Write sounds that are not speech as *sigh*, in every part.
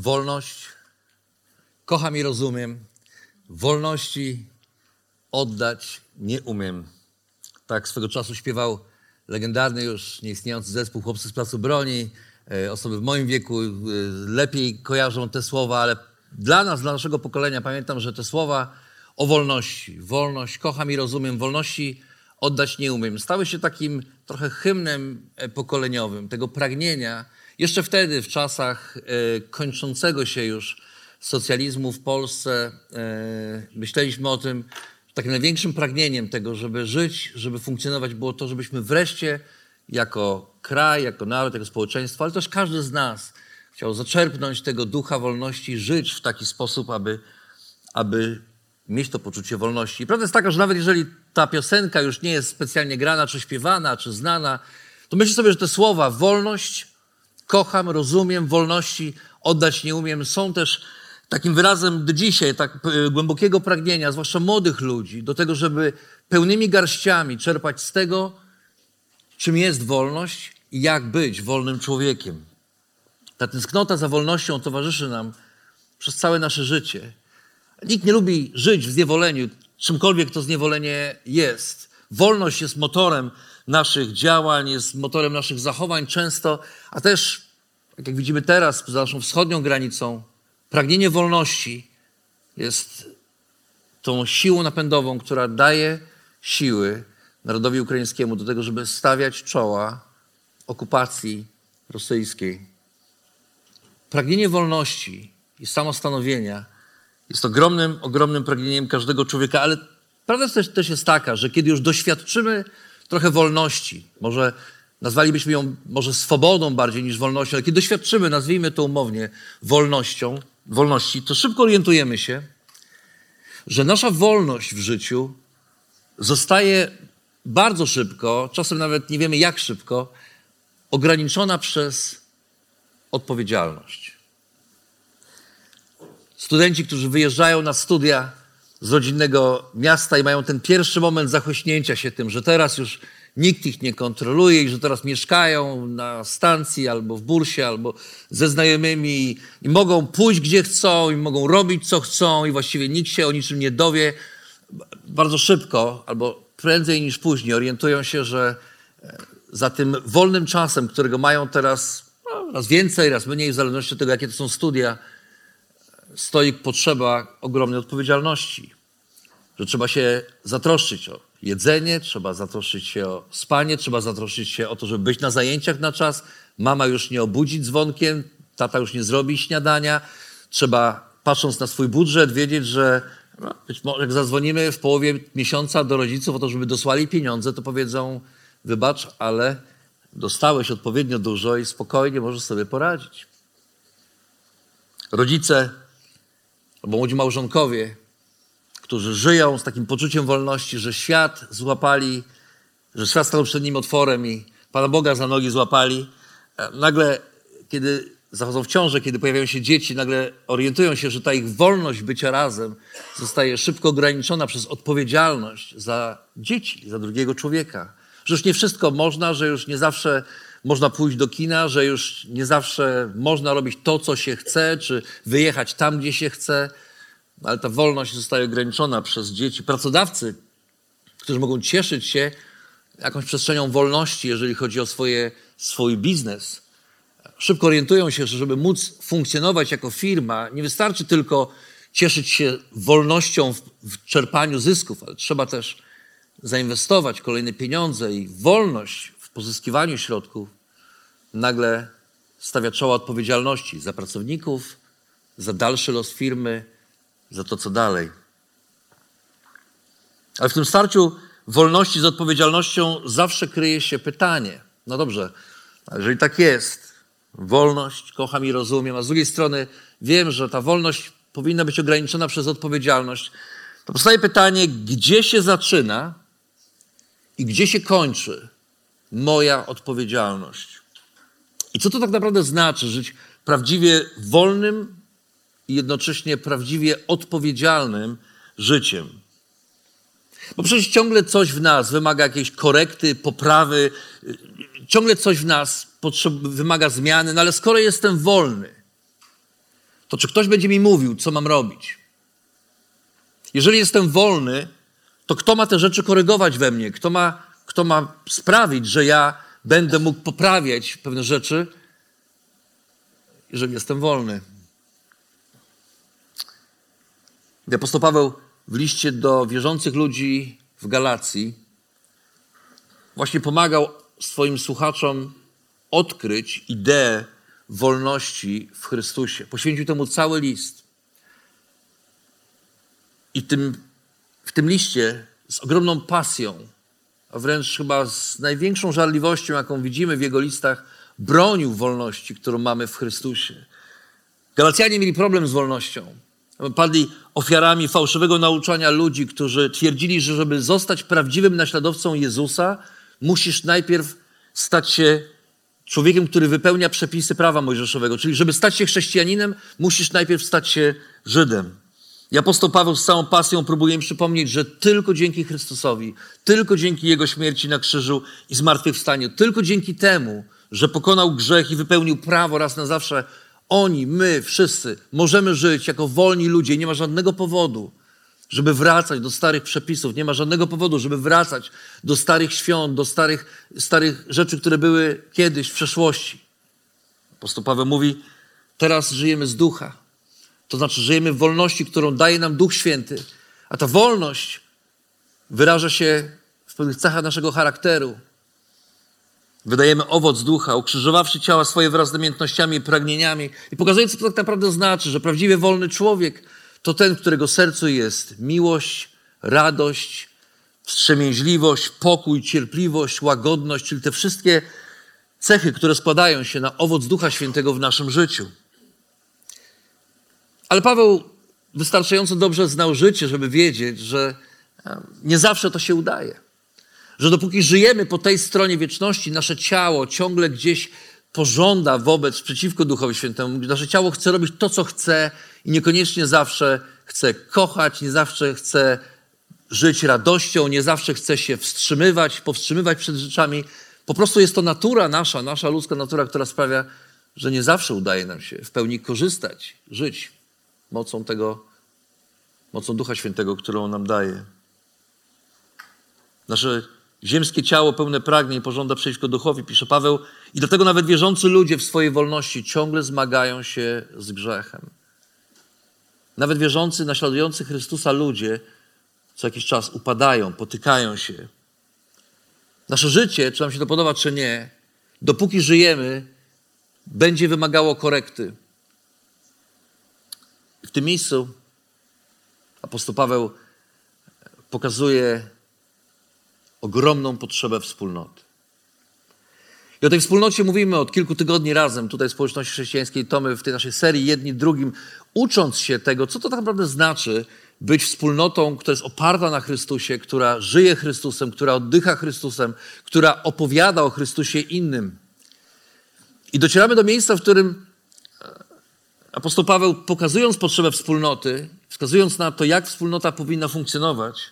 Wolność, kocham i rozumiem. Wolności oddać nie umiem. Tak swego czasu śpiewał legendarny już nieistniejący zespół Chłopcy z Placu Broni. E, Osoby w moim wieku e, lepiej kojarzą te słowa, ale dla nas, dla naszego pokolenia pamiętam, że te słowa o wolności, wolność, kocham i rozumiem, wolności oddać nie umiem, stały się takim trochę hymnem e, pokoleniowym tego pragnienia. Jeszcze wtedy, w czasach e, kończącego się już socjalizmu w Polsce, e, myśleliśmy o tym, że takim największym pragnieniem tego, żeby żyć, żeby funkcjonować, było to, żebyśmy wreszcie jako kraj, jako naród, jako społeczeństwo, ale też każdy z nas chciał zaczerpnąć tego ducha wolności, żyć w taki sposób, aby, aby mieć to poczucie wolności. I prawda jest taka, że nawet jeżeli ta piosenka już nie jest specjalnie grana, czy śpiewana, czy znana, to myślę sobie, że te słowa wolność, kocham, rozumiem, wolności oddać nie umiem, są też takim wyrazem do dzisiaj, tak głębokiego pragnienia, zwłaszcza młodych ludzi, do tego, żeby pełnymi garściami czerpać z tego, czym jest wolność i jak być wolnym człowiekiem. Ta tęsknota za wolnością towarzyszy nam przez całe nasze życie. Nikt nie lubi żyć w zniewoleniu, czymkolwiek to zniewolenie jest. Wolność jest motorem naszych działań, jest motorem naszych zachowań często, a też, tak jak widzimy teraz, za naszą wschodnią granicą, pragnienie wolności jest tą siłą napędową, która daje siły narodowi ukraińskiemu do tego, żeby stawiać czoła okupacji rosyjskiej. Pragnienie wolności i samostanowienia jest ogromnym, ogromnym pragnieniem każdego człowieka, ale prawda też, też jest taka, że kiedy już doświadczymy trochę wolności, może nazwalibyśmy ją może swobodą bardziej niż wolnością, ale kiedy doświadczymy, nazwijmy to umownie, wolnością, wolności, to szybko orientujemy się, że nasza wolność w życiu zostaje bardzo szybko, czasem nawet nie wiemy jak szybko, ograniczona przez odpowiedzialność. Studenci, którzy wyjeżdżają na studia z rodzinnego miasta i mają ten pierwszy moment zachośnięcia się tym, że teraz już nikt ich nie kontroluje i że teraz mieszkają na stacji albo w bursie, albo ze znajomymi i mogą pójść gdzie chcą i mogą robić co chcą i właściwie nikt się o niczym nie dowie. Bardzo szybko albo prędzej niż później orientują się, że e, za tym wolnym czasem, którego mają teraz no, raz więcej, raz mniej, w zależności od tego, jakie to są studia, stoi potrzeba ogromnej odpowiedzialności. Że trzeba się zatroszczyć o jedzenie, trzeba zatroszczyć się o spanie, trzeba zatroszczyć się o to, żeby być na zajęciach na czas. Mama już nie obudzić dzwonkiem, tata już nie zrobi śniadania. Trzeba, patrząc na swój budżet, wiedzieć, że no, być może jak zadzwonimy w połowie miesiąca do rodziców o to, żeby dosłali pieniądze, to powiedzą, wybacz, ale dostałeś odpowiednio dużo i spokojnie możesz sobie poradzić. Rodzice albo młodzi małżonkowie, którzy żyją z takim poczuciem wolności, że świat złapali, że świat stanął przed nim otworem i Pana Boga za nogi złapali, e, nagle, kiedy zachodzą w ciążę, kiedy pojawiają się dzieci, nagle orientują się, że ta ich wolność bycia razem zostaje szybko ograniczona przez odpowiedzialność za dzieci, za drugiego człowieka. Że już nie wszystko można, że już nie zawsze można pójść do kina, że już nie zawsze można robić to, co się chce, czy wyjechać tam, gdzie się chce, ale ta wolność zostaje ograniczona przez dzieci. Pracodawcy, którzy mogą cieszyć się jakąś przestrzenią wolności, jeżeli chodzi o swoje, swój biznes, szybko orientują się, że żeby móc funkcjonować jako firma, nie wystarczy tylko cieszyć się wolnością w, w czerpaniu zysków, ale trzeba też zainwestować kolejne pieniądze i wolność w pozyskiwaniu środków nagle stawia czoła odpowiedzialności za pracowników, za dalszy los firmy, za to, co dalej. Ale w tym starciu wolności z odpowiedzialnością zawsze kryje się pytanie. No dobrze, jeżeli tak jest, wolność, kocham i rozumiem, a z drugiej strony wiem, że ta wolność powinna być ograniczona przez odpowiedzialność, to powstaje pytanie, gdzie się zaczyna i gdzie się kończy moja odpowiedzialność? I co to tak naprawdę znaczy żyć prawdziwie wolnym i jednocześnie prawdziwie odpowiedzialnym życiem? Bo przecież ciągle coś w nas wymaga jakiejś korekty, poprawy, ciągle coś w nas wymaga zmiany, no ale skoro jestem wolny, to czy ktoś będzie mi mówił, co mam robić? Jeżeli jestem wolny, to kto ma te rzeczy korygować we mnie? Kto ma, kto ma sprawić, że ja będę mógł poprawiać pewne rzeczy, jeżeli jestem wolny? Apostoł Paweł w liście do wierzących ludzi w Galacji właśnie pomagał swoim słuchaczom odkryć ideę wolności w Chrystusie. Poświęcił temu cały list. I tym, w tym liście z ogromną pasją, a wręcz chyba z największą żarliwością, jaką widzimy w jego listach, bronił wolności, którą mamy w Chrystusie. Galacjanie mieli problem z wolnością. Padli ofiarami fałszywego nauczania ludzi, którzy twierdzili, że żeby zostać prawdziwym naśladowcą Jezusa, musisz najpierw stać się człowiekiem, który wypełnia przepisy prawa mojżeszowego. Czyli, żeby stać się chrześcijaninem, musisz najpierw stać się Żydem. I apostoł Paweł z całą pasją próbuje im przypomnieć, że tylko dzięki Chrystusowi, tylko dzięki Jego śmierci na krzyżu i zmartwychwstaniu, tylko dzięki temu, że pokonał grzech i wypełnił prawo raz na zawsze, oni, my, wszyscy możemy żyć jako wolni ludzie. Nie ma żadnego powodu, żeby wracać do starych przepisów. Nie ma żadnego powodu, żeby wracać do starych świąt, do starych, starych rzeczy, które były kiedyś w przeszłości. Apostoł Paweł mówi, teraz żyjemy z ducha. To znaczy, żyjemy w wolności, którą daje nam Duch Święty. A ta wolność wyraża się w pewnych cechach naszego charakteru. Wydajemy owoc ducha, ukrzyżowawszy ciała swoje wraz z namiętnościami i pragnieniami. I pokazuje, co to tak naprawdę znaczy, że prawdziwie wolny człowiek to ten, którego sercu jest miłość, radość, wstrzemięźliwość, pokój, cierpliwość, łagodność, czyli te wszystkie cechy, które składają się na owoc Ducha Świętego w naszym życiu. Ale Paweł wystarczająco dobrze znał życie, żeby wiedzieć, że nie zawsze to się udaje. Że dopóki żyjemy po tej stronie wieczności, nasze ciało ciągle gdzieś pożąda wobec, przeciwko Duchowi Świętemu. Nasze ciało chce robić to, co chce i niekoniecznie zawsze chce kochać, nie zawsze chce żyć radością, nie zawsze chce się wstrzymywać, powstrzymywać przed rzeczami. Po prostu jest to natura nasza, nasza ludzka natura, która sprawia, że nie zawsze udaje nam się w pełni korzystać, żyć mocą tego, mocą Ducha Świętego, którą nam daje. Nasze ziemskie ciało pełne pragnień pożąda przeciwko duchowi, pisze Paweł, i dlatego nawet wierzący ludzie w swojej wolności ciągle zmagają się z grzechem. Nawet wierzący, naśladujący Chrystusa ludzie co jakiś czas upadają, potykają się. Nasze życie, czy nam się to podoba, czy nie, dopóki żyjemy, będzie wymagało korekty. W tym miejscu apostoł Paweł pokazuje ogromną potrzebę wspólnoty. I o tej wspólnocie mówimy od kilku tygodni razem tutaj w społeczności chrześcijańskiej Tomy w tej naszej serii jedni drugim, ucząc się tego, co to tak naprawdę znaczy być wspólnotą, która jest oparta na Chrystusie, która żyje Chrystusem, która oddycha Chrystusem, która opowiada o Chrystusie innym. I docieramy do miejsca, w którym apostoł Paweł, pokazując potrzebę wspólnoty, wskazując na to, jak wspólnota powinna funkcjonować,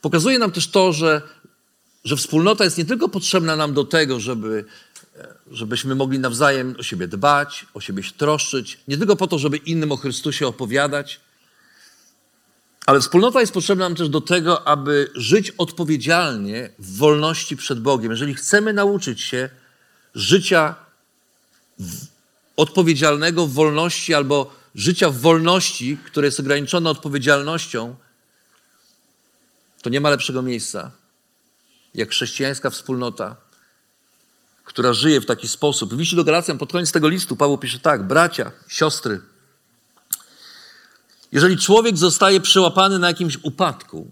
pokazuje nam też to, że że wspólnota jest nie tylko potrzebna nam do tego, żeby, żebyśmy mogli nawzajem o siebie dbać, o siebie się troszczyć, nie tylko po to, żeby innym o Chrystusie opowiadać, ale wspólnota jest potrzebna nam też do tego, aby żyć odpowiedzialnie w wolności przed Bogiem. Jeżeli chcemy nauczyć się życia odpowiedzialnego w wolności albo życia w wolności, które jest ograniczone odpowiedzialnością, to nie ma lepszego miejsca jak chrześcijańska wspólnota, która żyje w taki sposób. W liście do Galacjan pod koniec tego listu Paweł pisze tak, bracia, siostry, jeżeli człowiek zostaje przełapany na jakimś upadku,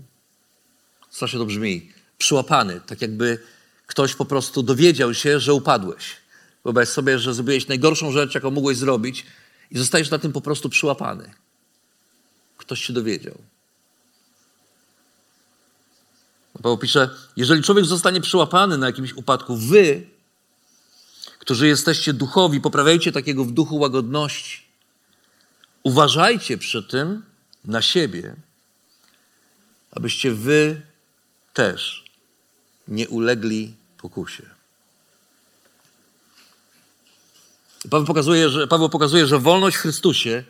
strasznie to brzmi, przyłapany, tak jakby ktoś po prostu dowiedział się, że upadłeś. Wyobraź sobie, że zrobiłeś najgorszą rzecz, jaką mogłeś zrobić i zostajesz na tym po prostu przyłapany. Ktoś się dowiedział. Paweł pisze, jeżeli człowiek zostanie przyłapany na jakimś upadku, wy, którzy jesteście duchowi, poprawiajcie takiego w duchu łagodności. Uważajcie przy tym na siebie, abyście wy też nie ulegli pokusie. Paweł pokazuje, że, Paweł pokazuje, że wolność w Chrystusie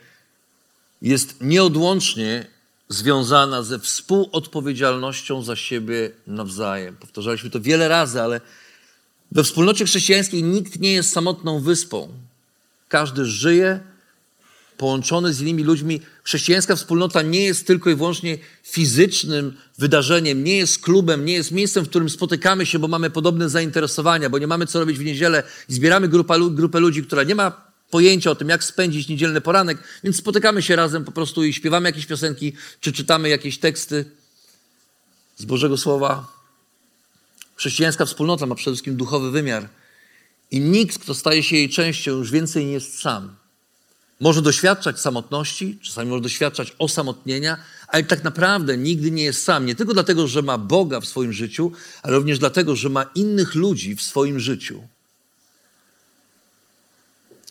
jest nieodłącznie związana ze współodpowiedzialnością za siebie nawzajem. Powtarzaliśmy to wiele razy, ale we wspólnocie chrześcijańskiej nikt nie jest samotną wyspą. Każdy żyje połączony z innymi ludźmi. Chrześcijańska wspólnota nie jest tylko i wyłącznie fizycznym wydarzeniem, nie jest klubem, nie jest miejscem, w którym spotykamy się, bo mamy podobne zainteresowania, bo nie mamy co robić w niedzielę i zbieramy grupa, grupę ludzi, która nie ma pojęcia o tym, jak spędzić niedzielny poranek, więc spotykamy się razem po prostu i śpiewamy jakieś piosenki, czy czytamy jakieś teksty z Bożego Słowa. Chrześcijańska wspólnota ma przede wszystkim duchowy wymiar i nikt, kto staje się jej częścią, już więcej nie jest sam. Może doświadczać samotności, czasami może doświadczać osamotnienia, ale tak naprawdę nigdy nie jest sam. Nie tylko dlatego, że ma Boga w swoim życiu, ale również dlatego, że ma innych ludzi w swoim życiu.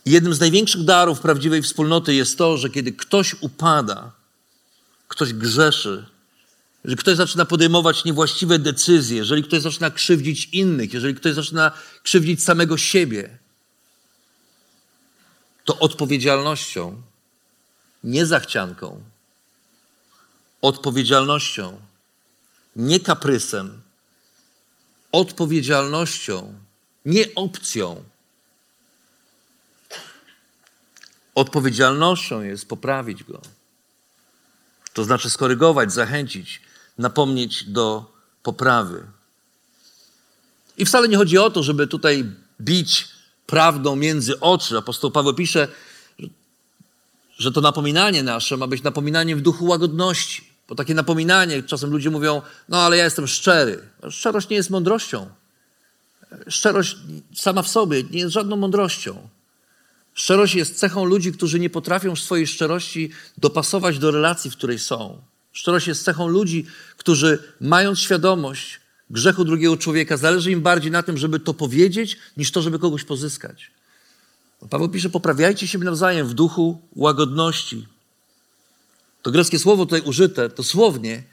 Jednym z największych darów prawdziwej wspólnoty jest to, że kiedy ktoś upada, ktoś grzeszy, że ktoś zaczyna podejmować niewłaściwe decyzje, jeżeli ktoś zaczyna krzywdzić innych, jeżeli ktoś zaczyna krzywdzić samego siebie, to odpowiedzialnością, nie zachcianką, odpowiedzialnością, nie kaprysem, odpowiedzialnością, nie opcją. Odpowiedzialnością jest poprawić go. To znaczy skorygować, zachęcić, napomnieć do poprawy. I wcale nie chodzi o to, żeby tutaj bić prawdą między oczy. Apostoł Paweł pisze, że to napominanie nasze ma być napominaniem w duchu łagodności. Bo takie napominanie, czasem ludzie mówią, no ale ja jestem szczery. Szczerość nie jest mądrością. Szczerość sama w sobie nie jest żadną mądrością. Szczerość jest cechą ludzi, którzy nie potrafią swojej szczerości dopasować do relacji, w której są. Szczerość jest cechą ludzi, którzy mając świadomość, grzechu drugiego człowieka. Zależy im bardziej na tym, żeby to powiedzieć, niż to, żeby kogoś pozyskać. Paweł pisze, poprawiajcie się nawzajem w duchu łagodności. To greckie słowo tutaj użyte, to słownie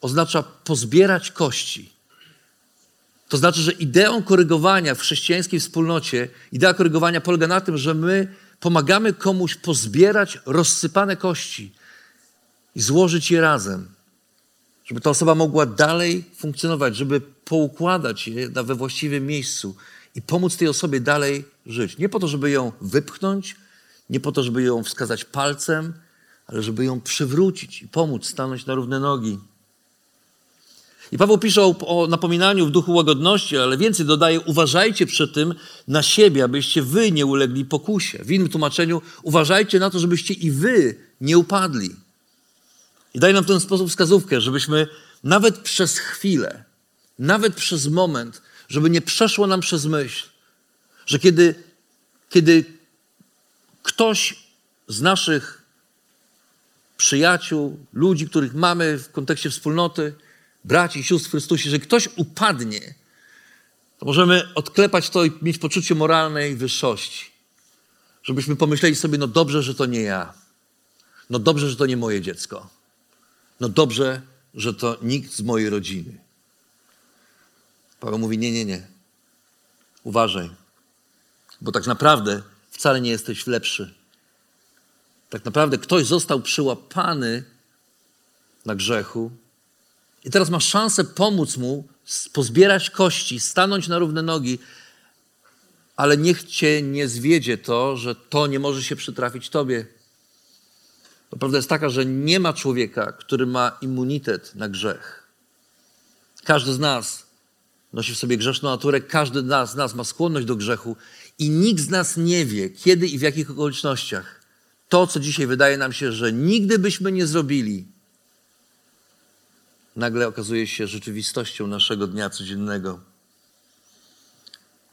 oznacza pozbierać kości. To znaczy, że ideą korygowania w chrześcijańskiej wspólnocie, idea korygowania polega na tym, że my pomagamy komuś pozbierać rozsypane kości i złożyć je razem żeby ta osoba mogła dalej funkcjonować, żeby poukładać je we właściwym miejscu i pomóc tej osobie dalej żyć. Nie po to, żeby ją wypchnąć, nie po to, żeby ją wskazać palcem, ale żeby ją przywrócić i pomóc stanąć na równe nogi. I Paweł pisze o, o, napominaniu w duchu łagodności, ale więcej dodaje: uważajcie przy tym na siebie, abyście wy nie ulegli pokusie. W innym tłumaczeniu, uważajcie na to, żebyście i wy nie upadli. I daje nam w ten sposób wskazówkę, żebyśmy nawet przez chwilę, nawet przez moment, żeby nie przeszło nam przez myśl, że kiedy, kiedy ktoś z naszych przyjaciół, ludzi, których mamy w kontekście wspólnoty, braci i sióstr w Chrystusie, że ktoś upadnie, to możemy odklepać to i mieć poczucie moralnej wyższości. Żebyśmy pomyśleli sobie, no dobrze, że to nie ja. No dobrze, że to nie moje dziecko. No dobrze, że to nikt z mojej rodziny. Paweł mówi: Nie, nie, nie. Uważaj, bo tak naprawdę wcale nie jesteś lepszy. Tak naprawdę ktoś został przyłapany na grzechu i teraz masz szansę pomóc mu pozbierać kości, stanąć na równe nogi, ale niech cię nie zwiedzie to, że to nie może się przytrafić tobie. To prawda jest taka, że nie ma człowieka, który ma immunitet na grzech. Każdy z nas nosi w sobie grzeszną naturę, każdy z nas, z nas ma skłonność do grzechu i nikt z nas nie wie, kiedy i w jakich okolicznościach to, co dzisiaj wydaje nam się, że nigdy byśmy nie zrobili, nagle okazuje się rzeczywistością naszego dnia codziennego.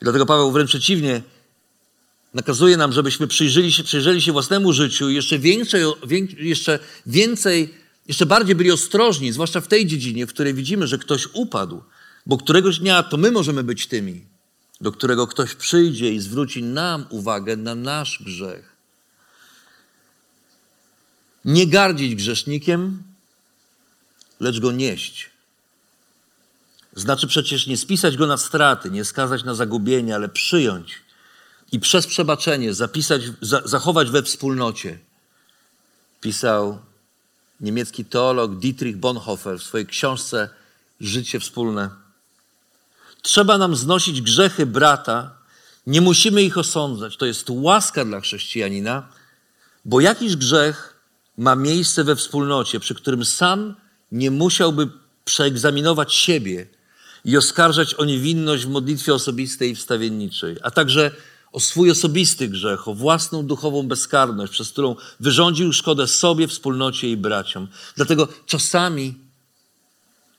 I dlatego Paweł wręcz przeciwnie nakazuje nam, żebyśmy przyjrzeli się, przyjrzeli się własnemu życiu i jeszcze więcej, jeszcze więcej, jeszcze bardziej byli ostrożni, zwłaszcza w tej dziedzinie, w której widzimy, że ktoś upadł, bo któregoś dnia to my możemy być tymi, do którego ktoś przyjdzie i zwróci nam uwagę na nasz grzech. Nie gardzić grzesznikiem, lecz go nieść. Znaczy przecież nie spisać go na straty, nie skazać na zagubienie, ale przyjąć i przez przebaczenie zapisać, za, zachować we wspólnocie. Pisał niemiecki teolog Dietrich Bonhoeffer w swojej książce Życie wspólne. Trzeba nam znosić grzechy brata, nie musimy ich osądzać. To jest łaska dla chrześcijanina, bo jakiś grzech ma miejsce we wspólnocie, przy którym sam nie musiałby przeegzaminować siebie i oskarżać o niewinność w modlitwie osobistej i wstawienniczej, a także o swój osobisty grzech, o własną duchową bezkarność, przez którą wyrządził szkodę sobie, wspólnocie i braciom. Dlatego czasami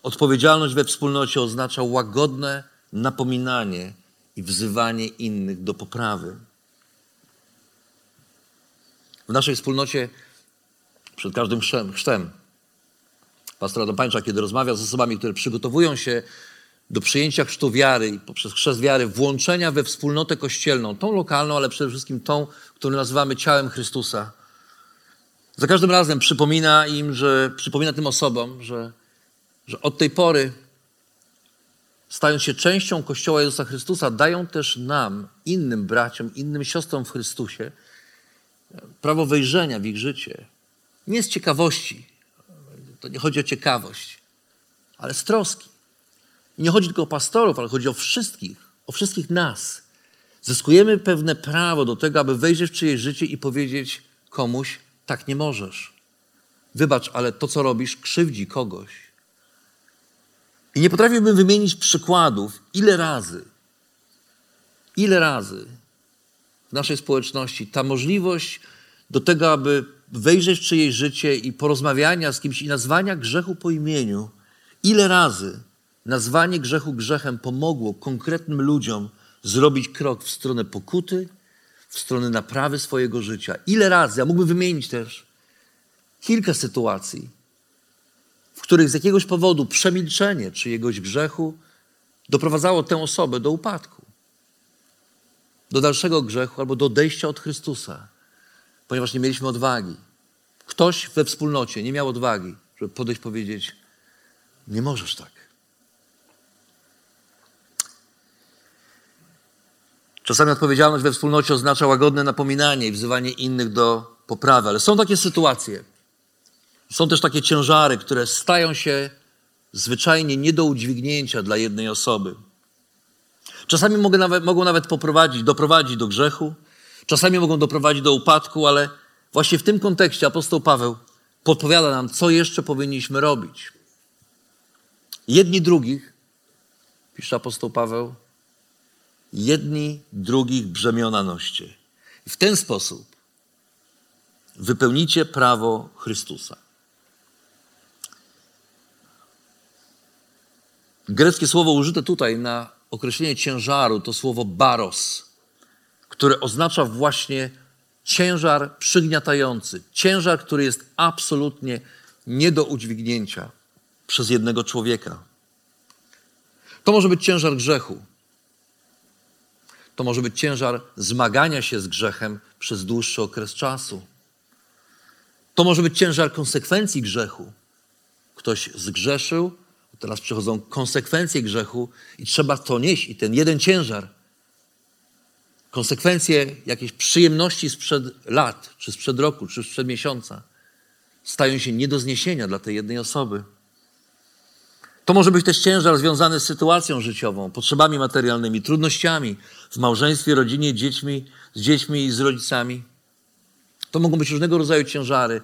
odpowiedzialność we wspólnocie oznacza łagodne napominanie i wzywanie innych do poprawy. W naszej wspólnocie przed każdym chrztem, chrztem pastor Adam Pańcza, kiedy rozmawia z osobami, które przygotowują się do przyjęcia chrztu wiary i poprzez chrzest wiary włączenia we wspólnotę kościelną, tą lokalną, ale przede wszystkim tą, którą nazywamy ciałem Chrystusa. Za każdym razem przypomina im, że przypomina tym osobom, że, że od tej pory, stając się częścią Kościoła Jezusa Chrystusa, dają też nam, innym braciom, innym siostrom w Chrystusie, prawo wejrzenia w ich życie. Nie z ciekawości, to nie chodzi o ciekawość, ale z troski. I nie chodzi tylko o pastorów, ale chodzi o wszystkich, o wszystkich nas. Zyskujemy pewne prawo do tego, aby wejrzeć w czyjeś życie i powiedzieć komuś, tak nie możesz. Wybacz, ale to, co robisz, krzywdzi kogoś. I nie potrafiłbym wymienić przykładów, ile razy, ile razy w naszej społeczności ta możliwość do tego, aby wejrzeć w czyjeś życie i porozmawiania z kimś i nazwania grzechu po imieniu, ile razy nazwanie grzechu grzechem pomogło konkretnym ludziom zrobić krok w stronę pokuty, w stronę naprawy swojego życia. Ile razy, ja mógłbym wymienić też kilka sytuacji, w których z jakiegoś powodu przemilczenie czyjegoś grzechu doprowadzało tę osobę do upadku, do dalszego grzechu albo do odejścia od Chrystusa, ponieważ nie mieliśmy odwagi. Ktoś we wspólnocie nie miał odwagi, żeby podejść powiedzieć: Nie możesz tak. Czasami odpowiedzialność we wspólnocie oznacza łagodne napominanie i wzywanie innych do poprawy, ale są takie sytuacje, są też takie ciężary, które stają się zwyczajnie nie do udźwignięcia dla jednej osoby. Czasami mogą nawet, mogą nawet poprowadzić, doprowadzić do grzechu, czasami mogą doprowadzić do upadku, ale właśnie w tym kontekście apostoł Paweł podpowiada nam, co jeszcze powinniśmy robić. Jedni drugich, pisze apostoł Paweł, jedni drugich brzemiona noście. I w ten sposób wypełnicie prawo Chrystusa. Greckie słowo użyte tutaj na określenie ciężaru to słowo baros, które oznacza właśnie ciężar przygniatający, ciężar, który jest absolutnie nie do udźwignięcia przez jednego człowieka. To może być ciężar grzechu, to może być ciężar zmagania się z grzechem przez dłuższy okres czasu. To może być ciężar konsekwencji grzechu. Ktoś zgrzeszył, teraz przychodzą konsekwencje grzechu i trzeba to nieść. I ten jeden ciężar, konsekwencje jakiejś przyjemności sprzed lat, czy sprzed roku, czy sprzed miesiąca, stają się nie do zniesienia dla tej jednej osoby. To może być też ciężar związany z sytuacją życiową, potrzebami materialnymi, trudnościami w małżeństwie, rodzinie, dziećmi, z dziećmi i z rodzicami. To mogą być różnego rodzaju ciężary,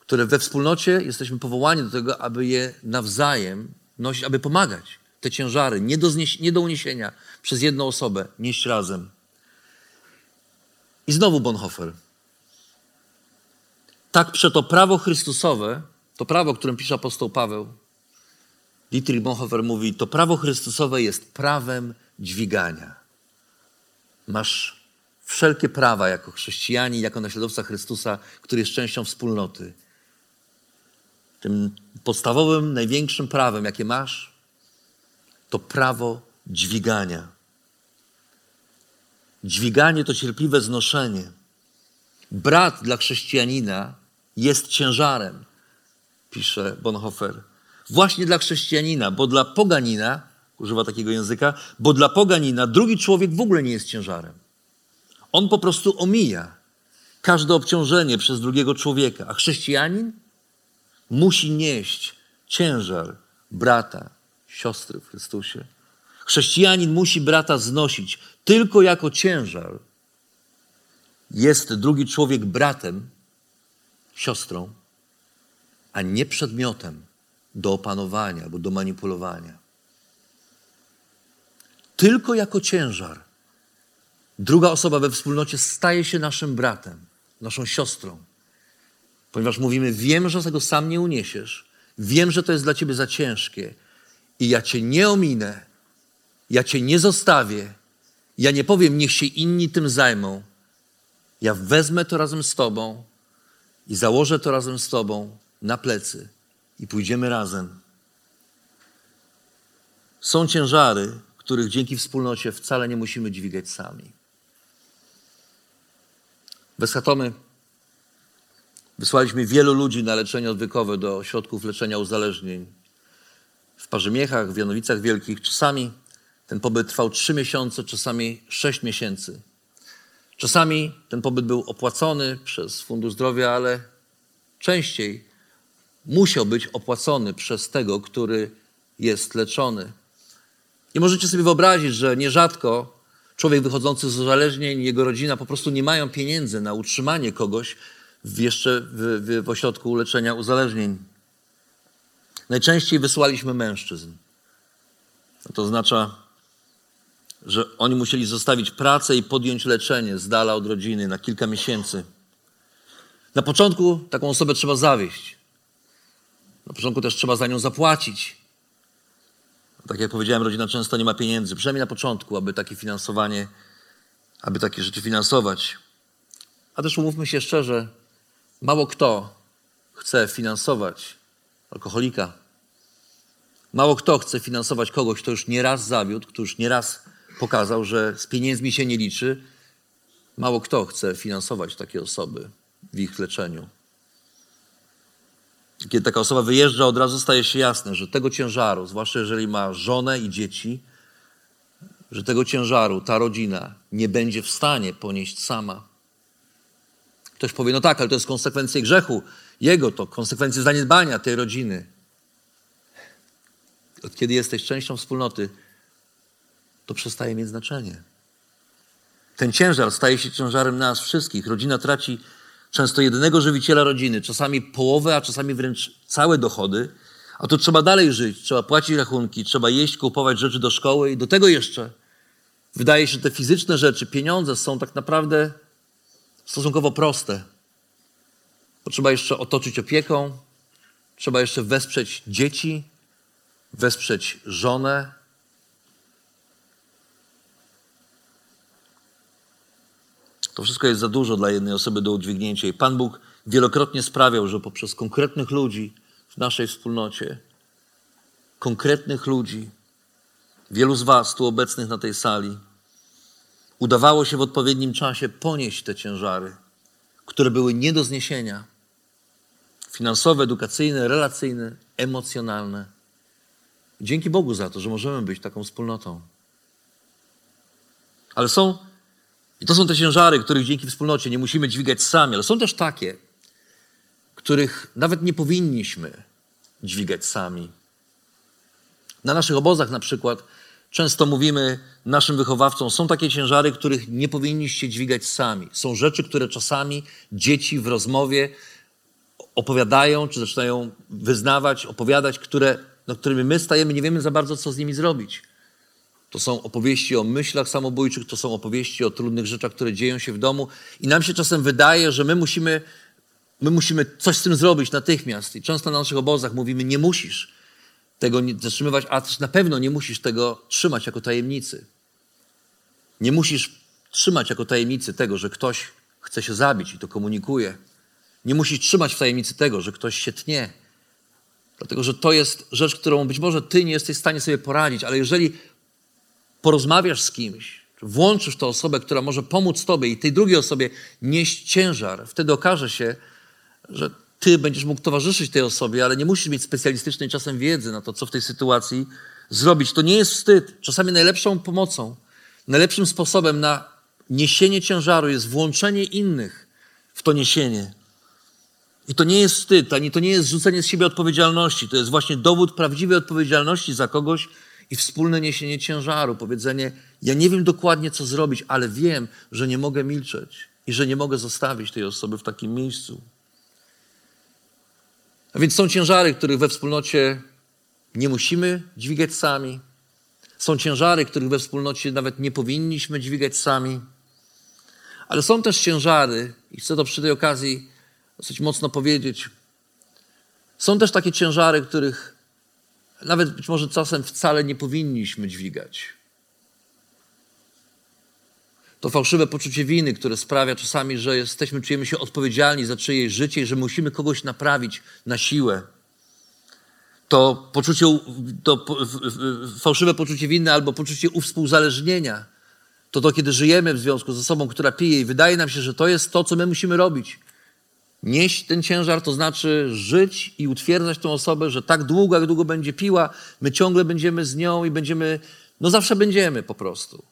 które we wspólnocie jesteśmy powołani do tego, aby je nawzajem nosić, aby pomagać te ciężary nie do, nie do uniesienia przez jedną osobę, nieść razem. I znowu Bonhoeffer. Tak przeto prawo Chrystusowe, to prawo, o którym pisze apostoł Paweł, Dietrich Bonhoeffer mówi, to prawo Chrystusowe jest prawem dźwigania. Masz wszelkie prawa jako chrześcijanin, jako naśladowca Chrystusa, który jest częścią wspólnoty. Tym podstawowym, największym prawem, jakie masz, to prawo dźwigania. Dźwiganie to cierpliwe znoszenie. Brat dla chrześcijanina jest ciężarem, pisze Bonhoeffer. Właśnie dla chrześcijanina, bo dla poganina, używa takiego języka, bo dla poganina drugi człowiek w ogóle nie jest ciężarem. On po prostu omija każde obciążenie przez drugiego człowieka, a chrześcijanin musi nieść ciężar brata, siostry w Chrystusie. Chrześcijanin musi brata znosić tylko jako ciężar. Jest drugi człowiek bratem, siostrą, a nie przedmiotem do opanowania albo do manipulowania. Tylko jako ciężar druga osoba we wspólnocie staje się naszym bratem, naszą siostrą. Ponieważ mówimy, wiem, że tego sam nie uniesiesz, wiem, że to jest dla ciebie za ciężkie i ja cię nie ominę, ja cię nie zostawię, ja nie powiem, niech się inni tym zajmą. Ja wezmę to razem z tobą i założę to razem z tobą na plecy i pójdziemy razem. Są ciężary, których dzięki wspólnocie wcale nie musimy dźwigać sami. Hatomy wysłaliśmy wielu ludzi na leczenie odwykowe do ośrodków leczenia uzależnień. W Parzymiechach, w Janowicach Wielkich. Czasami ten pobyt trwał trzy miesiące, czasami sześć miesięcy. Czasami ten pobyt był opłacony przez Fundusz Zdrowia, ale częściej musiał być opłacony przez tego, który jest leczony. I możecie sobie wyobrazić, że nierzadko człowiek wychodzący z uzależnień, jego rodzina po prostu nie mają pieniędzy na utrzymanie kogoś jeszcze w, w, w ośrodku leczenia uzależnień. Najczęściej wysłaliśmy mężczyzn. To oznacza, że oni musieli zostawić pracę i podjąć leczenie z dala od rodziny na kilka miesięcy. Na początku taką osobę trzeba zawieść. Na początku też trzeba za nią zapłacić. Tak jak powiedziałem, rodzina często nie ma pieniędzy, przynajmniej na początku, aby takie finansowanie, aby takie rzeczy finansować. A też umówmy się szczerze, mało kto chce finansować alkoholika. Mało kto chce finansować kogoś, kto już nieraz zawiódł, kto już nieraz pokazał, że z pieniędzmi się nie liczy. Mało kto chce finansować takie osoby w ich leczeniu. Kiedy taka osoba wyjeżdża, od razu staje się jasne, że tego ciężaru, zwłaszcza jeżeli ma żonę i dzieci, że tego ciężaru ta rodzina nie będzie w stanie ponieść sama. Ktoś powie, no tak, ale to jest konsekwencje grzechu jego, to konsekwencje zaniedbania tej rodziny. Od kiedy jesteś częścią wspólnoty, to przestaje mieć znaczenie. Ten ciężar staje się ciężarem nas wszystkich. Rodzina traci często jedynego żywiciela rodziny, czasami połowę, a czasami wręcz całe dochody, a tu trzeba dalej żyć, trzeba płacić rachunki, trzeba jeść, kupować rzeczy do szkoły i do tego jeszcze wydaje się, że te fizyczne rzeczy, pieniądze są tak naprawdę stosunkowo proste. Bo trzeba jeszcze otoczyć opieką, trzeba jeszcze wesprzeć dzieci, wesprzeć żonę, To wszystko jest za dużo dla jednej osoby do udźwignięcia. I Pan Bóg wielokrotnie sprawiał, że poprzez konkretnych ludzi w naszej wspólnocie, konkretnych ludzi, wielu z Was tu obecnych na tej sali, udawało się w odpowiednim czasie ponieść te ciężary, które były nie do zniesienia finansowe, edukacyjne, relacyjne, emocjonalne. Dzięki Bogu za to, że możemy być taką wspólnotą. Ale są i to są te ciężary, których dzięki wspólnocie nie musimy dźwigać sami, ale są też takie, których nawet nie powinniśmy dźwigać sami. Na naszych obozach na przykład często mówimy naszym wychowawcom, są takie ciężary, których nie powinniście dźwigać sami. Są rzeczy, które czasami dzieci w rozmowie opowiadają, czy zaczynają wyznawać, opowiadać, które, nad którymi my stajemy, nie wiemy za bardzo, co z nimi zrobić. To są opowieści o myślach samobójczych, to są opowieści o trudnych rzeczach, które dzieją się w domu. I nam się czasem wydaje, że my musimy, my musimy coś z tym zrobić natychmiast. I często na naszych obozach mówimy: Nie musisz. tego zatrzymywać, a też na pewno nie musisz tego trzymać jako tajemnicy. Nie musisz trzymać jako tajemnicy tego, że ktoś chce się zabić i to komunikuje. Nie musisz trzymać w tajemnicy tego, że ktoś się tnie. Dlatego, że to jest rzecz, którą być może ty nie jesteś w stanie sobie poradzić, ale jeżeli porozmawiasz z kimś, włączysz tę osobę, która może pomóc tobie i tej drugiej osobie nieść ciężar, wtedy okaże się, że ty będziesz mógł towarzyszyć tej osobie, ale nie musisz mieć specjalistycznej czasem wiedzy na to, co w tej sytuacji zrobić. To nie jest wstyd. Czasami najlepszą pomocą, najlepszym sposobem na niesienie ciężaru jest włączenie innych w to niesienie. I to nie jest wstyd, ani to nie jest rzucenie z siebie odpowiedzialności. To jest właśnie dowód prawdziwej odpowiedzialności za kogoś i wspólne niesienie ciężaru. Powiedzenie, ja nie wiem dokładnie, co zrobić, ale wiem, że nie mogę milczeć i że nie mogę zostawić tej osoby w takim miejscu. A więc są ciężary, których we wspólnocie nie musimy dźwigać sami. Są ciężary, których we wspólnocie nawet nie powinniśmy dźwigać sami. Ale są też ciężary, i chcę to przy tej okazji dosyć mocno powiedzieć. Są też takie ciężary, których nawet być może czasem wcale nie powinniśmy dźwigać. To fałszywe poczucie winy, które sprawia czasami, że jesteśmy, czujemy się odpowiedzialni za czyjeś życie i że musimy kogoś naprawić na siłę. To poczucie, to fałszywe poczucie winy albo poczucie uwspółzależnienia. To to, kiedy żyjemy w związku z osobą, która pije i wydaje nam się, że to jest to, co my musimy robić. Nieść ten ciężar, to znaczy żyć i utwierdzać tą osobę, że tak długo, jak długo będzie piła, my ciągle będziemy z nią i będziemy, no zawsze będziemy po prostu.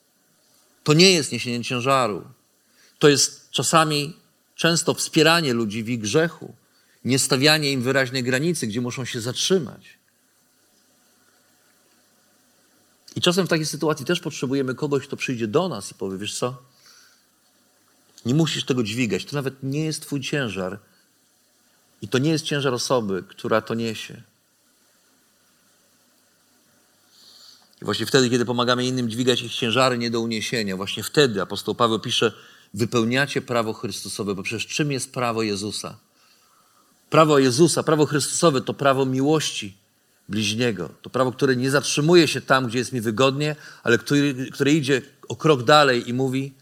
To nie jest niesienie ciężaru. To jest czasami, często wspieranie ludzi w ich grzechu, nie stawianie im wyraźnej granicy, gdzie muszą się zatrzymać. I czasem w takiej sytuacji też potrzebujemy kogoś, kto przyjdzie do nas i powie: Wiesz co? Nie musisz tego dźwigać. To nawet nie jest Twój ciężar. I to nie jest ciężar osoby, która to niesie. I właśnie wtedy, kiedy pomagamy innym dźwigać ich ciężary nie do uniesienia, właśnie wtedy apostoł Paweł pisze, wypełniacie prawo Chrystusowe, bo przecież czym jest prawo Jezusa? Prawo Jezusa, prawo Chrystusowe to prawo miłości bliźniego. To prawo, które nie zatrzymuje się tam, gdzie jest mi wygodnie, ale które, które idzie o krok dalej i mówi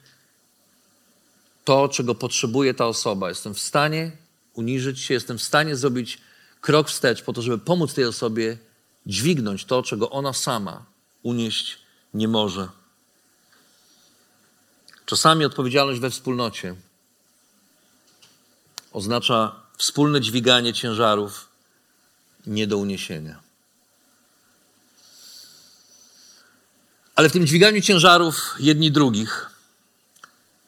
to, czego potrzebuje ta osoba. Jestem w stanie uniżyć się, jestem w stanie zrobić krok wstecz po to, żeby pomóc tej osobie dźwignąć to, czego ona sama unieść nie może. Czasami odpowiedzialność we wspólnocie oznacza wspólne dźwiganie ciężarów nie do uniesienia. Ale w tym dźwiganiu ciężarów jedni drugich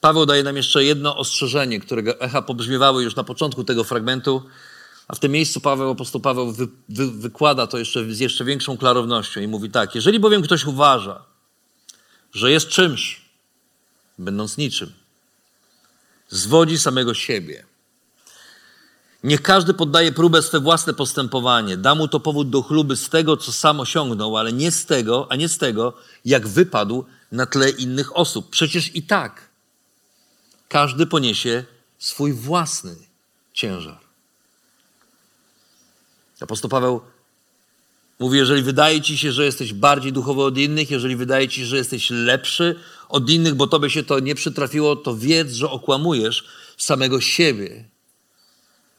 Paweł daje nam jeszcze jedno ostrzeżenie, którego echa pobrzmiewały już na początku tego fragmentu, a w tym miejscu Paweł, apostoł Paweł wy, wy, wykłada to jeszcze z jeszcze większą klarownością i mówi tak: Jeżeli bowiem ktoś uważa, że jest czymś, będąc niczym, zwodzi samego siebie. Niech każdy poddaje próbę swe własne postępowanie. Da mu to powód do chluby z tego, co sam osiągnął, ale nie z tego, a nie z tego, jak wypadł na tle innych osób. Przecież i tak każdy poniesie swój własny ciężar. Apostoł Paweł mówi, jeżeli wydaje ci się, że jesteś bardziej duchowy od innych, jeżeli wydaje ci się, że jesteś lepszy od innych, bo tobie się to nie przytrafiło, to wiedz, że okłamujesz samego siebie.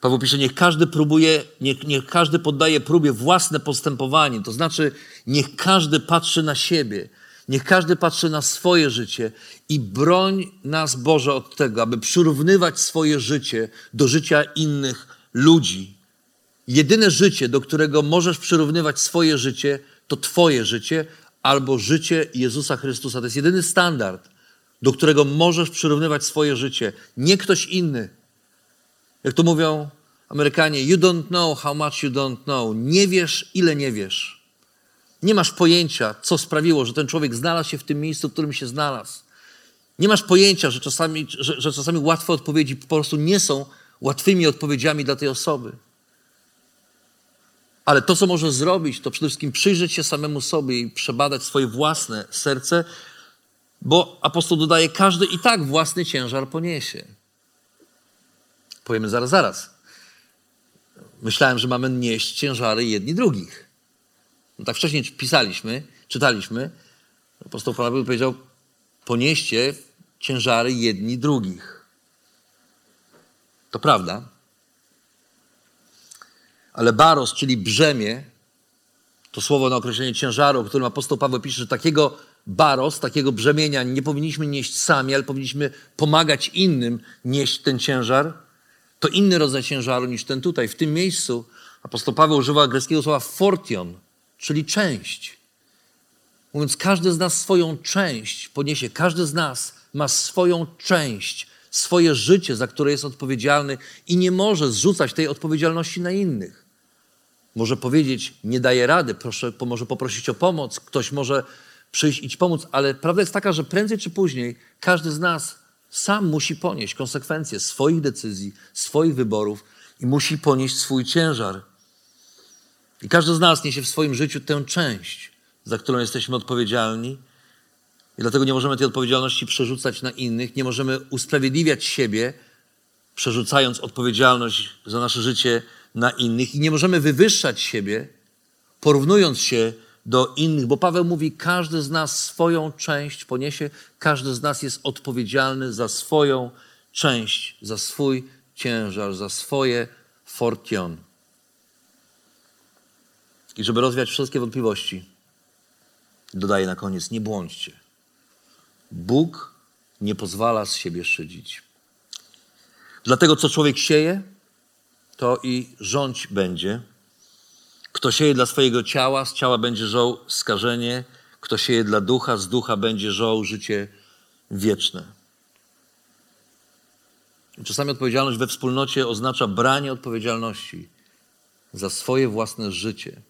Paweł pisze, niech każdy próbuje, niech, niech każdy poddaje próbie własne postępowanie. To znaczy, niech każdy patrzy na siebie. Niech każdy patrzy na swoje życie i broń nas, Boże, od tego, aby przyrównywać swoje życie do życia innych ludzi. Jedyne życie, do którego możesz przyrównywać swoje życie, to Twoje życie albo życie Jezusa Chrystusa. To jest jedyny standard, do którego możesz przyrównywać swoje życie, nie ktoś inny. Jak to mówią Amerykanie, you don't know how much you don't know. Nie wiesz, ile nie wiesz. Nie masz pojęcia, co sprawiło, że ten człowiek znalazł się w tym miejscu, w którym się znalazł. Nie masz pojęcia, że czasami, że, że czasami łatwe odpowiedzi po prostu nie są łatwymi odpowiedziami dla tej osoby. Ale to, co możesz zrobić, to przede wszystkim przyjrzeć się samemu sobie i przebadać swoje własne serce, bo apostoł dodaje, każdy i tak własny ciężar poniesie. Powiemy zaraz, zaraz. Myślałem, że mamy nieść ciężary jedni drugich. No tak wcześniej pisaliśmy, czytaliśmy. Apostoł Paweł powiedział, ponieście ciężary jedni drugich. To prawda. Ale baros, czyli brzemię, to słowo na określenie ciężaru, o którym apostoł Paweł pisze, że takiego baros, takiego brzemienia nie powinniśmy nieść sami, ale powinniśmy pomagać innym nieść ten ciężar. To inny rodzaj ciężaru niż ten tutaj. W tym miejscu apostoł Paweł używa greckiego słowa fortion, czyli część. Mówiąc, każdy z nas swoją część poniesie, każdy z nas ma swoją część, swoje życie, za które jest odpowiedzialny i nie może zrzucać tej odpowiedzialności na innych. Może powiedzieć, nie daje rady, proszę, może poprosić o pomoc, ktoś może przyjść i pomóc, ale prawda jest taka, że prędzej czy później każdy z nas sam musi ponieść konsekwencje swoich decyzji, swoich wyborów i musi ponieść swój ciężar. I każdy z nas niesie w swoim życiu tę część, za którą jesteśmy odpowiedzialni. I dlatego nie możemy tej odpowiedzialności przerzucać na innych, nie możemy usprawiedliwiać siebie, przerzucając odpowiedzialność za nasze życie na innych, i nie możemy wywyższać siebie, porównując się do innych, bo Paweł mówi, każdy z nas swoją część poniesie, każdy z nas jest odpowiedzialny za swoją część, za swój ciężar, za swoje fortion. I żeby rozwiać wszystkie wątpliwości, dodaje na koniec, nie błądźcie. Bóg nie pozwala z siebie szydzić. Dlatego, co człowiek sieje, to i rządź będzie. Kto sieje dla swojego ciała, z ciała będzie żoł skażenie. Kto sieje dla ducha, z ducha będzie żoł życie wieczne. Czasami odpowiedzialność we wspólnocie oznacza branie odpowiedzialności za swoje własne życie.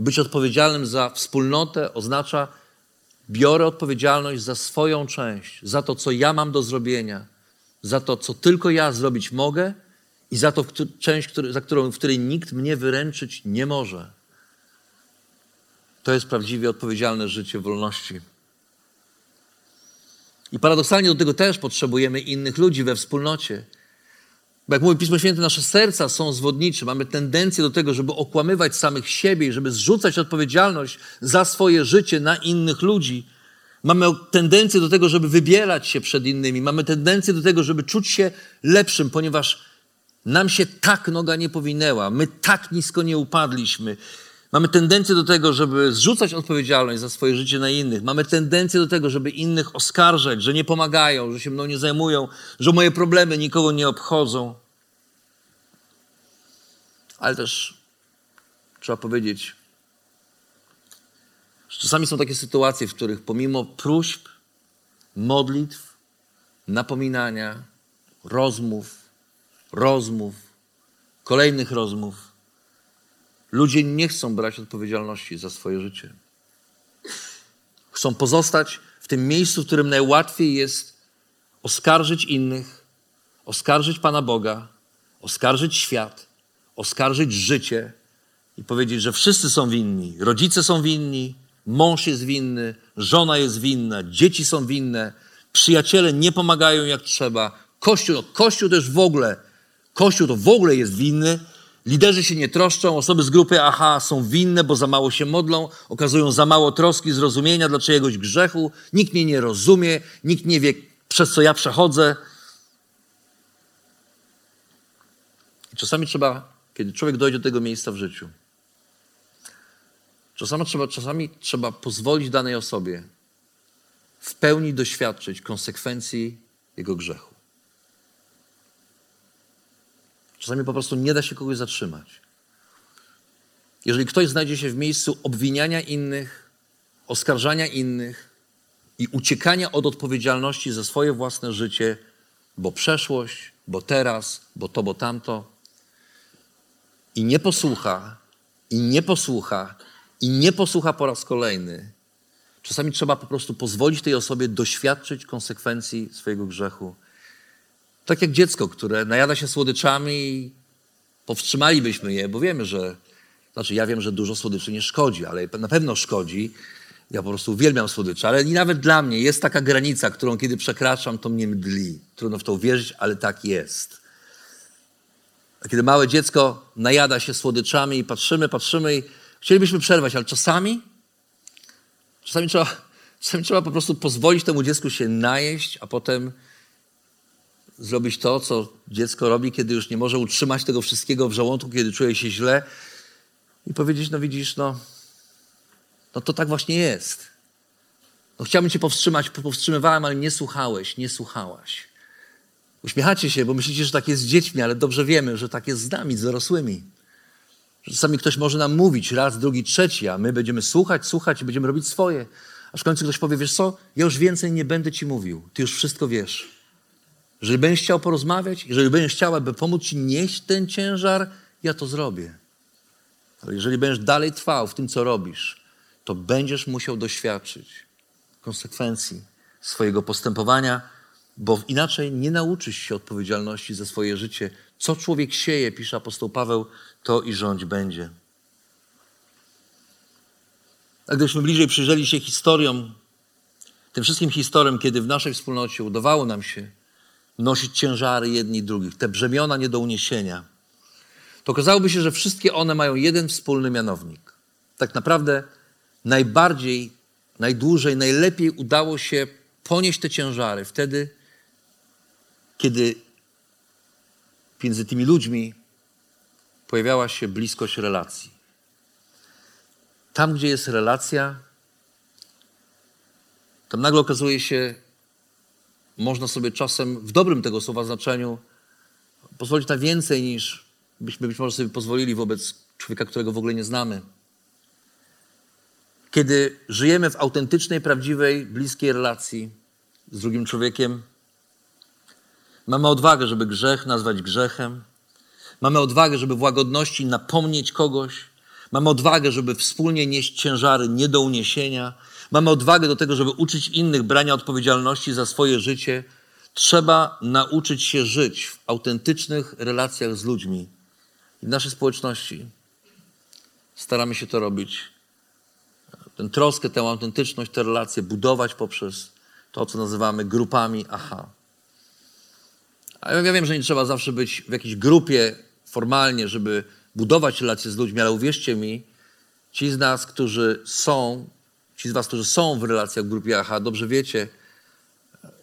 Być odpowiedzialnym za wspólnotę oznacza biorę odpowiedzialność za swoją część, za to, co ja mam do zrobienia, za to, co tylko ja zrobić mogę i za to część, za którą, w której nikt mnie wyręczyć nie może. To jest prawdziwie odpowiedzialne życie wolności. I paradoksalnie do tego też potrzebujemy innych ludzi we wspólnocie. Bo jak mówi Pismo Święte, nasze serca są zwodnicze. Mamy tendencję do tego, żeby okłamywać samych siebie i żeby zrzucać odpowiedzialność za swoje życie na innych ludzi. Mamy tendencję do tego, żeby wybierać się przed innymi. Mamy tendencję do tego, żeby czuć się lepszym, ponieważ nam się tak noga nie powinęła. My tak nisko nie upadliśmy. Mamy tendencję do tego, żeby zrzucać odpowiedzialność za swoje życie na innych. Mamy tendencję do tego, żeby innych oskarżać, że nie pomagają, że się mną nie zajmują, że moje problemy nikogo nie obchodzą. Ale też trzeba powiedzieć, że czasami są takie sytuacje, w których pomimo próśb, modlitw, napominania, rozmów, rozmów, kolejnych rozmów, Ludzie nie chcą brać odpowiedzialności za swoje życie. Chcą pozostać w tym miejscu, w którym najłatwiej jest oskarżyć innych, oskarżyć Pana Boga, oskarżyć świat, oskarżyć życie i powiedzieć, że wszyscy są winni. Rodzice są winni, mąż jest winny, żona jest winna, dzieci są winne, przyjaciele nie pomagają jak trzeba. Kościół, no, Kościół też w ogóle, Kościół to w ogóle jest winny, Liderzy się nie troszczą, osoby z grupy aha są winne, bo za mało się modlą, okazują za mało troski, zrozumienia dla czyjegoś grzechu, nikt mnie nie rozumie, nikt nie wie, przez co ja przechodzę. I czasami trzeba, kiedy człowiek dojdzie do tego miejsca w życiu, czasami trzeba, czasami trzeba pozwolić danej osobie w pełni doświadczyć konsekwencji jego grzechu. Czasami po prostu nie da się kogoś zatrzymać. Jeżeli ktoś znajdzie się w miejscu obwiniania innych, oskarżania innych i uciekania od odpowiedzialności za swoje własne życie, bo przeszłość, bo teraz, bo to, bo tamto, i nie posłucha, i nie posłucha, i nie posłucha po raz kolejny, czasami trzeba po prostu pozwolić tej osobie doświadczyć konsekwencji swojego grzechu tak jak dziecko, które najada się słodyczami powstrzymalibyśmy je, bo wiemy, że, znaczy ja wiem, że dużo słodyczy nie szkodzi, ale na pewno szkodzi. Ja po prostu uwielbiam słodycze, ale i nawet dla mnie jest taka granica, którą kiedy przekraczam, to mnie mdli. Trudno w to uwierzyć, ale tak jest. A kiedy małe dziecko najada się słodyczami i patrzymy, patrzymy i Chcielibyśmy przerwać, ale czasami, czasami trzeba, *laughs* czasami trzeba po prostu pozwolić temu dziecku się najeść, a potem zrobić to, co dziecko robi, kiedy już nie może utrzymać tego wszystkiego w żołądku, kiedy czuje się źle i powiedzieć, no widzisz, no, no to tak właśnie jest. No chciałbym cię powstrzymać, powstrzymywałem, ale nie słuchałeś, nie słuchałaś. Uśmiechacie się, bo myślicie, że tak jest z dziećmi, ale dobrze wiemy, że tak jest z nami, z dorosłymi. Czasami ktoś może nam mówić raz, drugi, trzeci, a my będziemy słuchać, słuchać i będziemy robić swoje. Aż w końcu ktoś powie, wiesz co, ja już więcej nie będę ci mówił, ty już wszystko wiesz. Jeżeli będziesz chciał porozmawiać, jeżeli będziesz chciał, aby pomóc ci nieść ten ciężar, ja to zrobię. Ale jeżeli będziesz dalej trwał w tym, co robisz, to będziesz musiał doświadczyć konsekwencji swojego postępowania, bo inaczej nie nauczysz się odpowiedzialności za swoje życie. Co człowiek sieje, pisze apostoł Paweł, to i rządź będzie. A gdybyśmy bliżej przyjrzeli się historiom, tym wszystkim historiom, kiedy w naszej wspólnocie udawało nam się nosić ciężary jedni drugich, te brzemiona nie do uniesienia, to okazałoby się, że wszystkie one mają jeden wspólny mianownik. Tak naprawdę najbardziej, najdłużej, najlepiej udało się ponieść te ciężary wtedy, kiedy między tymi ludźmi pojawiała się bliskość relacji. Tam, gdzie jest relacja, tam nagle okazuje się, można sobie czasem w dobrym tego słowa znaczeniu pozwolić na więcej niż byśmy być może sobie pozwolili wobec człowieka, którego w ogóle nie znamy. Kiedy żyjemy w autentycznej, prawdziwej, bliskiej relacji z drugim człowiekiem, mamy odwagę, żeby grzech nazwać grzechem, mamy odwagę, żeby w łagodności napomnieć kogoś, mamy odwagę, żeby wspólnie nieść ciężary nie do uniesienia, mamy odwagę do tego, żeby uczyć innych brania odpowiedzialności za swoje życie. Trzeba nauczyć się żyć w autentycznych relacjach z ludźmi i w naszej społeczności staramy się to robić. Tę troskę, tę autentyczność, te relacje budować poprzez to, co nazywamy grupami aha. A ja wiem, że nie trzeba zawsze być w jakiejś grupie formalnie, żeby budować relacje z ludźmi, ale uwierzcie mi, ci z nas, którzy są, ci z was, którzy są w relacjach w grupie aha, dobrze wiecie,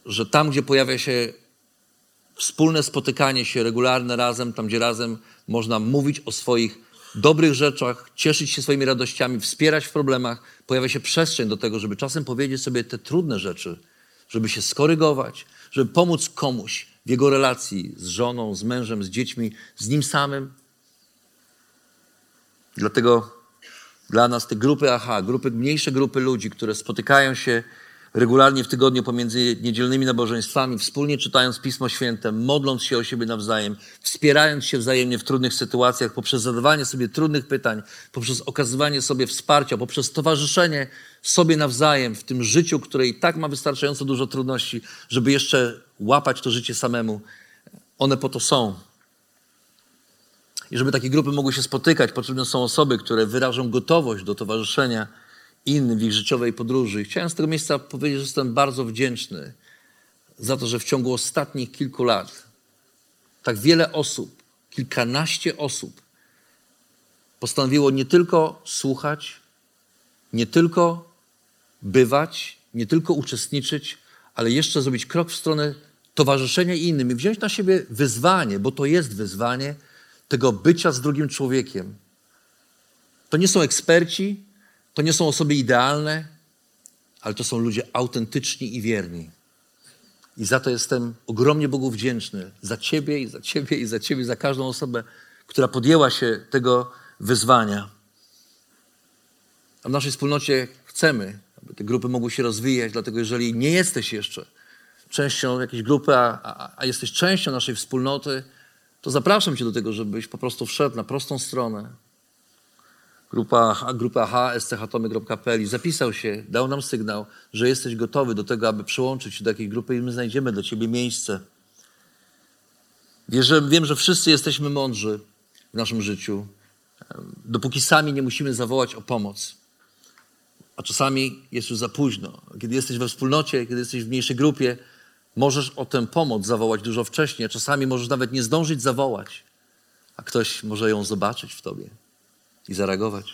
że tam, gdzie pojawia się wspólne spotykanie się regularne razem, tam gdzie razem można mówić o swoich dobrych rzeczach, cieszyć się swoimi radościami, wspierać w problemach, pojawia się przestrzeń do tego, żeby czasem powiedzieć sobie te trudne rzeczy, żeby się skorygować, żeby pomóc komuś w jego relacji z żoną, z mężem, z dziećmi, z nim samym. Dlatego dla nas te grupy aha, grupy, mniejsze grupy ludzi, które spotykają się regularnie w tygodniu pomiędzy niedzielnymi nabożeństwami, wspólnie czytając Pismo Święte, modląc się o siebie nawzajem, wspierając się wzajemnie w trudnych sytuacjach, poprzez zadawanie sobie trudnych pytań, poprzez okazywanie sobie wsparcia, poprzez towarzyszenie sobie nawzajem w tym życiu, które i tak ma wystarczająco dużo trudności, żeby jeszcze łapać to życie samemu. One po to są. I żeby takie grupy mogły się spotykać, potrzebne są osoby, które wyrażą gotowość do towarzyszenia innym w ich życiowej podróży. Chciałem z tego miejsca powiedzieć, że jestem bardzo wdzięczny za to, że w ciągu ostatnich kilku lat tak wiele osób, kilkanaście osób postanowiło nie tylko słuchać, nie tylko bywać, nie tylko uczestniczyć, ale jeszcze zrobić krok w stronę towarzyszenia innym i wziąć na siebie wyzwanie, bo to jest wyzwanie tego bycia z drugim człowiekiem. To nie są eksperci, to nie są osoby idealne, ale to są ludzie autentyczni i wierni. I za to jestem ogromnie Bogu wdzięczny. Za Ciebie i za Ciebie i za Ciebie, za każdą osobę, która podjęła się tego wyzwania. A w naszej wspólnocie chcemy, aby te grupy mogły się rozwijać, dlatego jeżeli nie jesteś jeszcze częścią jakiejś grupy, a, a, a jesteś częścią naszej wspólnoty, to zapraszam Cię do tego, żebyś po prostu wszedł na prostą stronę, grupa, grupa hsthatomy.pl i zapisał się, dał nam sygnał, że jesteś gotowy do tego, aby przyłączyć się do takiej grupy i my znajdziemy dla Ciebie miejsce. Wierzę, wiem, że wszyscy jesteśmy mądrzy w naszym życiu, dopóki sami nie musimy zawołać o pomoc. A czasami jest już za późno. Kiedy jesteś we wspólnocie, kiedy jesteś w mniejszej grupie, możesz o tę pomoc zawołać dużo wcześniej, czasami możesz nawet nie zdążyć zawołać, a ktoś może ją zobaczyć w tobie i zareagować.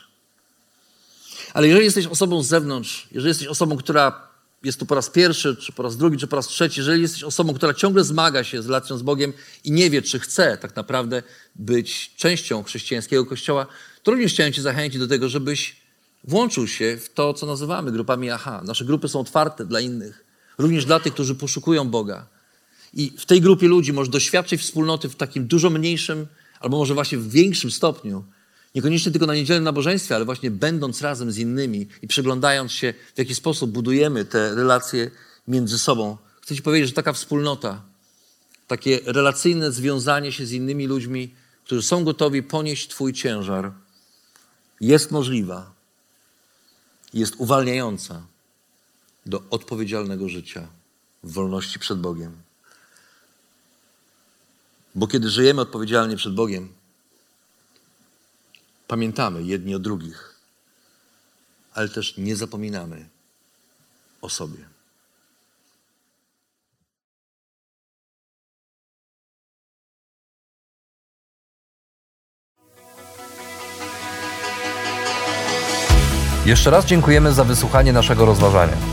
Ale jeżeli jesteś osobą z zewnątrz, jeżeli jesteś osobą, która jest tu po raz pierwszy, czy po raz drugi, czy po raz trzeci, jeżeli jesteś osobą, która ciągle zmaga się z relacją z Bogiem i nie wie, czy chce tak naprawdę być częścią chrześcijańskiego kościoła, to również chciałem Cię zachęcić do tego, żebyś włączył się w to, co nazywamy grupami AHA. Nasze grupy są otwarte dla innych, również dla tych, którzy poszukują Boga. I w tej grupie ludzi możesz doświadczyć wspólnoty w takim dużo mniejszym, albo może właśnie w większym stopniu. Niekoniecznie tylko na niedzielnym nabożeństwie, ale właśnie będąc razem z innymi i przyglądając się, w jaki sposób budujemy te relacje między sobą. Chcę Ci powiedzieć, że taka wspólnota, takie relacyjne związanie się z innymi ludźmi, którzy są gotowi ponieść Twój ciężar, jest możliwa, jest uwalniająca do odpowiedzialnego życia w wolności przed Bogiem. Bo kiedy żyjemy odpowiedzialnie przed Bogiem, pamiętamy jedni o drugich, ale też nie zapominamy o sobie. Jeszcze raz dziękujemy za wysłuchanie naszego rozważania.